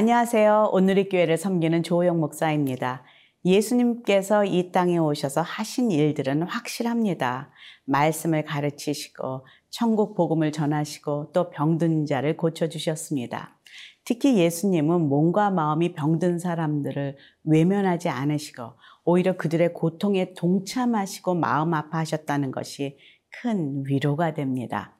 안녕하세요. 오늘의 교회를 섬기는 조영 목사입니다. 예수님께서 이 땅에 오셔서 하신 일들은 확실합니다. 말씀을 가르치시고 천국 복음을 전하시고 또 병든 자를 고쳐 주셨습니다. 특히 예수님은 몸과 마음이 병든 사람들을 외면하지 않으시고 오히려 그들의 고통에 동참하시고 마음 아파하셨다는 것이 큰 위로가 됩니다.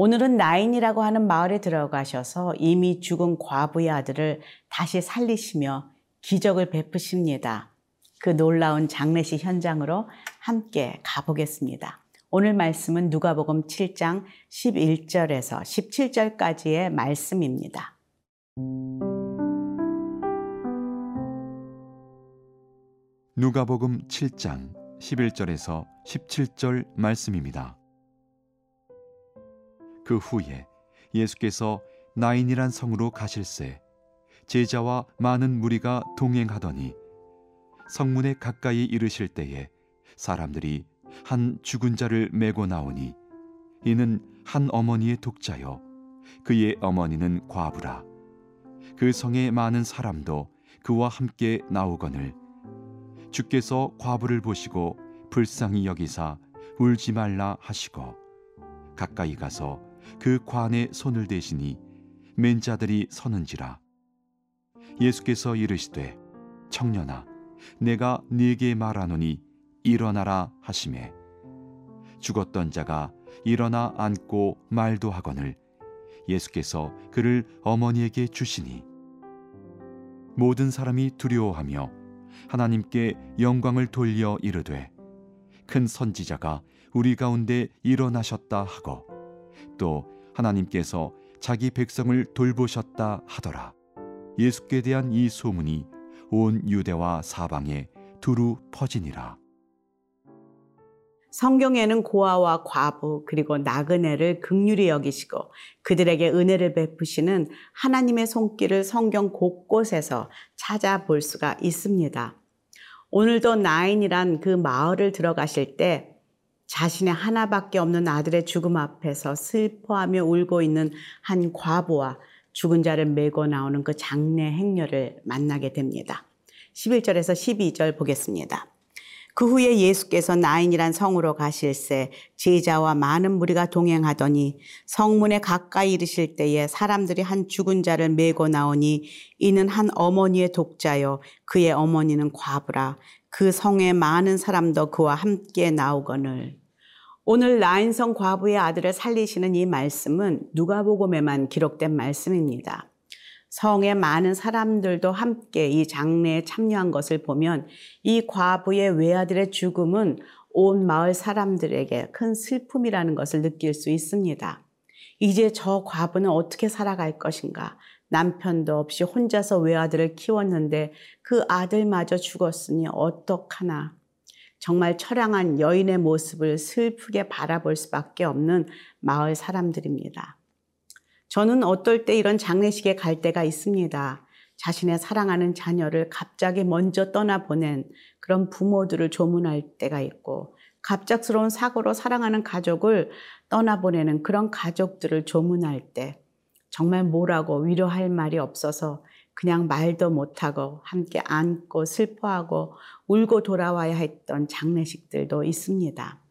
오늘은 나인이라고 하는 마을에 들어가셔서 이미 죽은 과부의 아들을 다시 살리시며 기적을 베푸십니다. 그 놀라운 장례식 현장으로 함께 가보겠습니다. 오늘 말씀은 누가복음 7장 11절에서 17절까지의 말씀입니다. 누가복음 7장 11절에서 17절 말씀입니다. 그 후에 예수께서 나인이란 성으로 가실새 제자와 많은 무리가 동행하더니 성문에 가까이 이르실 때에 사람들이 한 죽은 자를 메고 나오니 이는 한 어머니의 독자요 그의 어머니는 과부라. 그 성에 많은 사람도 그와 함께 나오거늘 주께서 과부를 보시고 불쌍히 여기사 울지 말라 하시고 가까이 가서 그 관에 손을 대시니 맨 자들이 서는지라. 예수께서 이르시되 청년아 내가 네게 말하노니 일어나라 하심에. 죽었던 자가 일어나 앉고 말도 하거늘 예수께서 그를 어머니에게 주시니. 모든 사람이 두려워하며 하나님께 영광을 돌려 이르되 큰 선지자가 우리 가운데 일어나셨다 하고 또 하나님께서 자기 백성을 돌보셨다 하더라. 예수께 대한 이 소문이 온 유대와 사방에 두루 퍼지니라. 성경에는 고아와 과부 그리고 나그네를 극률히 여기시고 그들에게 은혜를 베푸시는 하나님의 손길을 성경 곳곳에서 찾아볼 수가 있습니다. 오늘도 나인이란 그 마을을 들어가실 때 자신의 하나밖에 없는 아들의 죽음 앞에서 슬퍼하며 울고 있는 한 과부와 죽은 자를 메고 나오는 그 장례 행렬을 만나게 됩니다. 11절에서 12절 보겠습니다. 그 후에 예수께서 나인이란 성으로 가실새 제자와 많은 무리가 동행하더니 성문에 가까이 이르실 때에 사람들이 한 죽은 자를 메고 나오니 이는 한 어머니의 독자요 그의 어머니는 과부라 그 성에 많은 사람도 그와 함께 나오거늘 오늘 나인성 과부의 아들을 살리시는 이 말씀은 누가복음에만 기록된 말씀입니다. 성의 많은 사람들도 함께 이 장례에 참여한 것을 보면 이 과부의 외아들의 죽음은 온 마을 사람들에게 큰 슬픔이라는 것을 느낄 수 있습니다. 이제 저 과부는 어떻게 살아갈 것인가? 남편도 없이 혼자서 외아들을 키웠는데 그 아들마저 죽었으니 어떡하나. 정말 처량한 여인의 모습을 슬프게 바라볼 수밖에 없는 마을 사람들입니다. 저는 어떨 때 이런 장례식에 갈 때가 있습니다. 자신의 사랑하는 자녀를 갑자기 먼저 떠나보낸 그런 부모들을 조문할 때가 있고, 갑작스러운 사고로 사랑하는 가족을 떠나보내는 그런 가족들을 조문할 때, 정말 뭐라고 위로할 말이 없어서 그냥 말도 못하고 함께 안고 슬퍼하고 울고 돌아와야 했던 장례식들도 있습니다.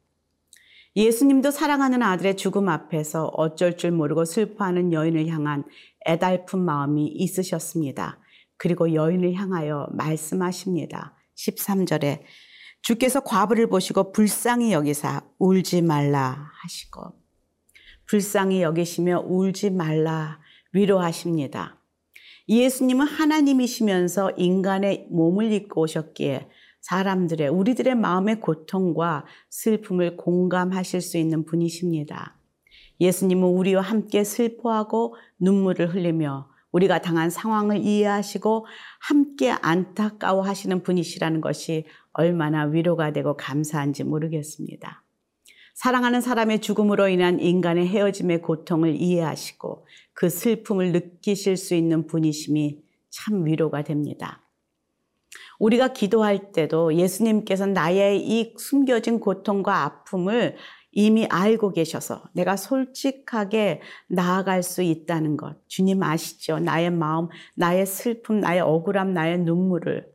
예수님도 사랑하는 아들의 죽음 앞에서 어쩔 줄 모르고 슬퍼하는 여인을 향한 애달픈 마음이 있으셨습니다. 그리고 여인을 향하여 말씀하십니다. 13절에 주께서 과부를 보시고 불쌍히 여기사 울지 말라 하시고 불쌍히 여기시며 울지 말라 위로하십니다. 예수님은 하나님이시면서 인간의 몸을 입고 오셨기에 사람들의, 우리들의 마음의 고통과 슬픔을 공감하실 수 있는 분이십니다. 예수님은 우리와 함께 슬퍼하고 눈물을 흘리며 우리가 당한 상황을 이해하시고 함께 안타까워 하시는 분이시라는 것이 얼마나 위로가 되고 감사한지 모르겠습니다. 사랑하는 사람의 죽음으로 인한 인간의 헤어짐의 고통을 이해하시고 그 슬픔을 느끼실 수 있는 분이심이 참 위로가 됩니다. 우리가 기도할 때도 예수님께서 나의 이 숨겨진 고통과 아픔을 이미 알고 계셔서 내가 솔직하게 나아갈 수 있다는 것. 주님 아시죠? 나의 마음, 나의 슬픔, 나의 억울함, 나의 눈물을.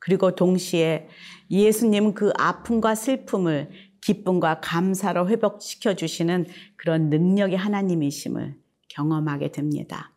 그리고 동시에 예수님은 그 아픔과 슬픔을 기쁨과 감사로 회복시켜 주시는 그런 능력의 하나님이심을 경험하게 됩니다.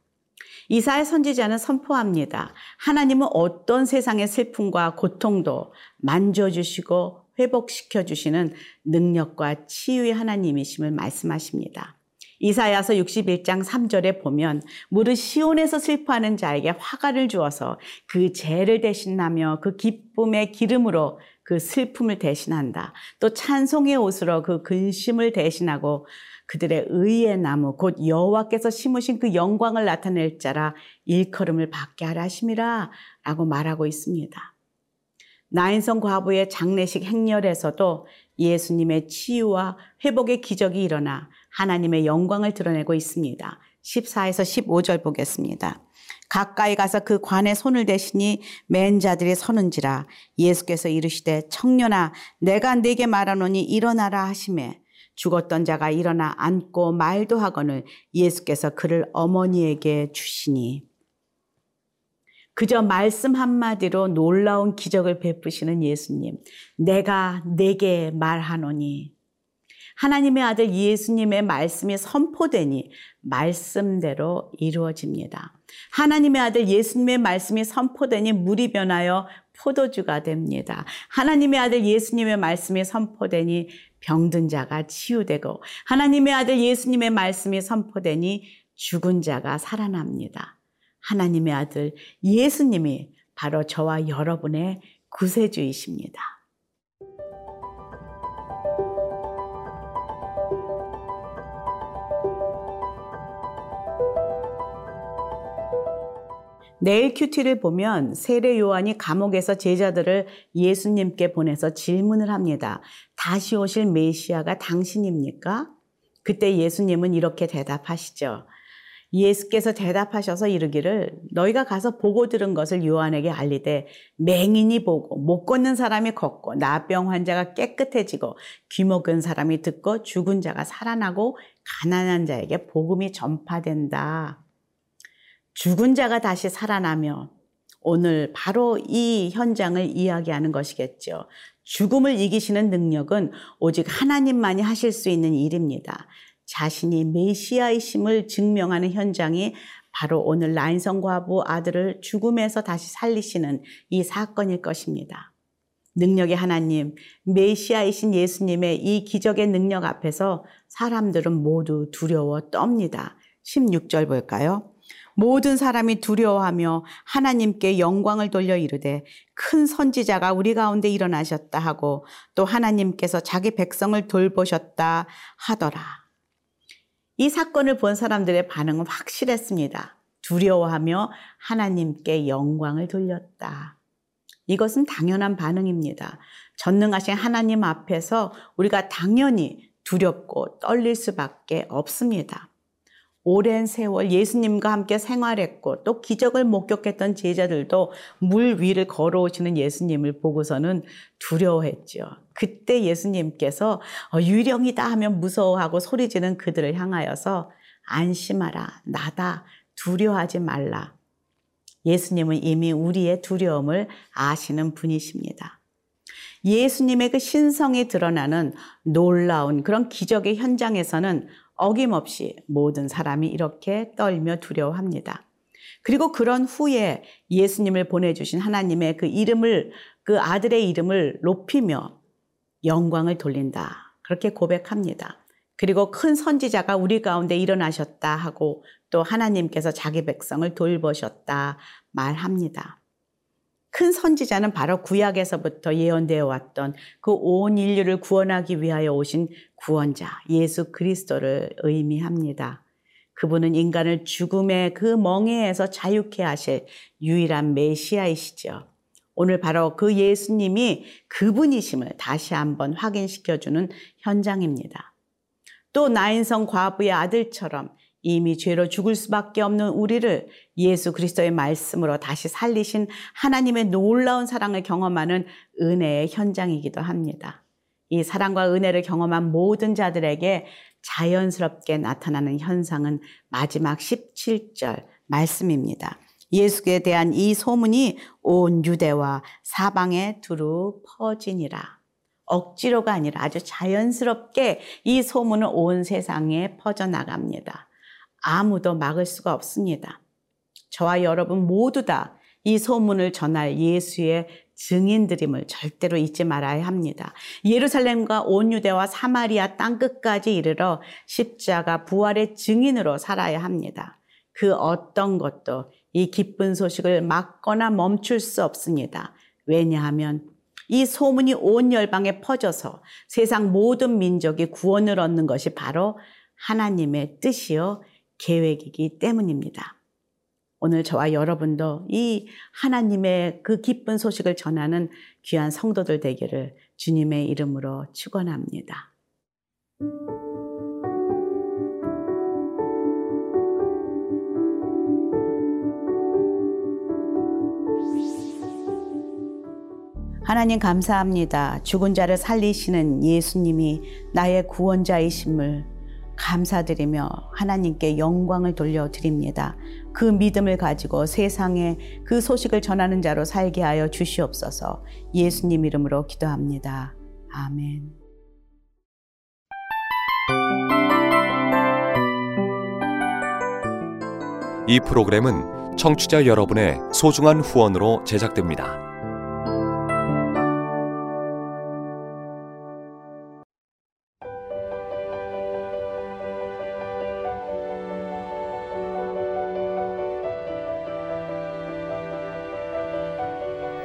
이사의 선지자는 선포합니다. 하나님은 어떤 세상의 슬픔과 고통도 만져주시고 회복시켜 주시는 능력과 치유의 하나님이심을 말씀하십니다. 이사야서 61장 3절에 보면 무릇 시온에서 슬퍼하는 자에게 화가를 주어서 그 죄를 대신하며 그 기쁨의 기름으로 그 슬픔을 대신한다. 또 찬송의 옷으로 그 근심을 대신하고 그들의 의의 나무 곧 여호와께서 심으신 그 영광을 나타낼 자라 일컬음을 받게 하라 하심이라 라고 말하고 있습니다. 나인성 과부의 장례식 행렬에서도 예수님의 치유와 회복의 기적이 일어나 하나님의 영광을 드러내고 있습니다. 14에서 15절 보겠습니다. 가까이 가서 그 관에 손을 대시니 맨 자들이 서는지라 예수께서 이르시되 청년아 내가 네게 말하노니 일어나라 하심에 죽었던 자가 일어나 앉고 말도 하거늘 예수께서 그를 어머니에게 주시니 그저 말씀 한마디로 놀라운 기적을 베푸시는 예수님. 내가 내게 말하노니. 하나님의 아들 예수님의 말씀이 선포되니 말씀대로 이루어집니다. 하나님의 아들 예수님의 말씀이 선포되니 물이 변하여 포도주가 됩니다. 하나님의 아들 예수님의 말씀이 선포되니 병든 자가 치유되고 하나님의 아들 예수님의 말씀이 선포되니 죽은 자가 살아납니다. 하나님의 아들 예수님이 바로 저와 여러분의 구세주이십니다. 내일 큐티를 보면 세례 요한이 감옥에서 제자들을 예수님께 보내서 질문을 합니다. 다시 오실 메시아가 당신입니까? 그때 예수님은 이렇게 대답하시죠. 예수께서 대답하셔서 이르기를 너희가 가서 보고 들은 것을 요한에게 알리되 맹인이 보고 못 걷는 사람이 걷고 나병 환자가 깨끗해지고 귀먹은 사람이 듣고 죽은 자가 살아나고 가난한 자에게 복음이 전파된다. 죽은 자가 다시 살아나며 오늘 바로 이 현장을 이야기하는 것이겠죠. 죽음을 이기시는 능력은 오직 하나님만이 하실 수 있는 일입니다. 자신이 메시아이심을 증명하는 현장이 바로 오늘 라인성 과부 아들을 죽음에서 다시 살리시는 이 사건일 것입니다. 능력의 하나님, 메시아이신 예수님의 이 기적의 능력 앞에서 사람들은 모두 두려워 떱니다. 16절 볼까요? 모든 사람이 두려워하며 하나님께 영광을 돌려 이르되 큰 선지자가 우리 가운데 일어나셨다 하고 또 하나님께서 자기 백성을 돌보셨다 하더라. 이 사건을 본 사람들의 반응은 확실했습니다. 두려워하며 하나님께 영광을 돌렸다. 이것은 당연한 반응입니다. 전능하신 하나님 앞에서 우리가 당연히 두렵고 떨릴 수밖에 없습니다. 오랜 세월 예수님과 함께 생활했고 또 기적을 목격했던 제자들도 물 위를 걸어오시는 예수님을 보고서는 두려워했죠. 그때 예수님께서 어, 유령이다 하면 무서워하고 소리지는 그들을 향하여서 안심하라, 나다, 두려워하지 말라. 예수님은 이미 우리의 두려움을 아시는 분이십니다. 예수님의 그 신성이 드러나는 놀라운 그런 기적의 현장에서는 어김없이 모든 사람이 이렇게 떨며 두려워합니다. 그리고 그런 후에 예수님을 보내주신 하나님의 그 이름을, 그 아들의 이름을 높이며 영광을 돌린다. 그렇게 고백합니다. 그리고 큰 선지자가 우리 가운데 일어나셨다 하고 또 하나님께서 자기 백성을 돌보셨다 말합니다. 큰 선지자는 바로 구약에서부터 예언되어 왔던 그 온 인류를 구원하기 위하여 오신 구원자 예수 그리스도를 의미합니다. 그분은 인간을 죽음의 그 멍에에서 자유케 하실 유일한 메시아이시죠. 오늘 바로 그 예수님이 그분이심을 다시 한번 확인시켜주는 현장입니다. 또 나인성 과부의 아들처럼 이미 죄로 죽을 수밖에 없는 우리를 예수 그리스도의 말씀으로 다시 살리신 하나님의 놀라운 사랑을 경험하는 은혜의 현장이기도 합니다. 이 사랑과 은혜를 경험한 모든 자들에게 자연스럽게 나타나는 현상은 마지막 17절 말씀입니다. 예수에 대한 이 소문이 온 유대와 사방에 두루 퍼지니라. 억지로가 아니라 아주 자연스럽게 이 소문은 온 세상에 퍼져나갑니다. 아무도 막을 수가 없습니다. 저와 여러분 모두 다 이 소문을 전할 예수의 증인들임을 절대로 잊지 말아야 합니다. 예루살렘과 온 유대와 사마리아 땅 끝까지 이르러 십자가 부활의 증인으로 살아야 합니다. 그 어떤 것도 이 기쁜 소식을 막거나 멈출 수 없습니다. 왜냐하면 이 소문이 온 열방에 퍼져서 세상 모든 민족이 구원을 얻는 것이 바로 하나님의 뜻이요 계획이기 때문입니다. 오늘 저와 여러분도 이 하나님의 그 기쁜 소식을 전하는 귀한 성도들 되기를 주님의 이름으로 축원합니다. 하나님 감사합니다. 죽은 자를 살리시는 예수님이 나의 구원자이심을 감사드리며 하나님께 영광을 돌려드립니다. 그 믿음을 가지고 세상에 그 소식을 전하는 자로 살게 하여 주시옵소서 예수님 이름으로 기도합니다. 아멘. 이 프로그램은 청취자 여러분의 소중한 후원으로 제작됩니다.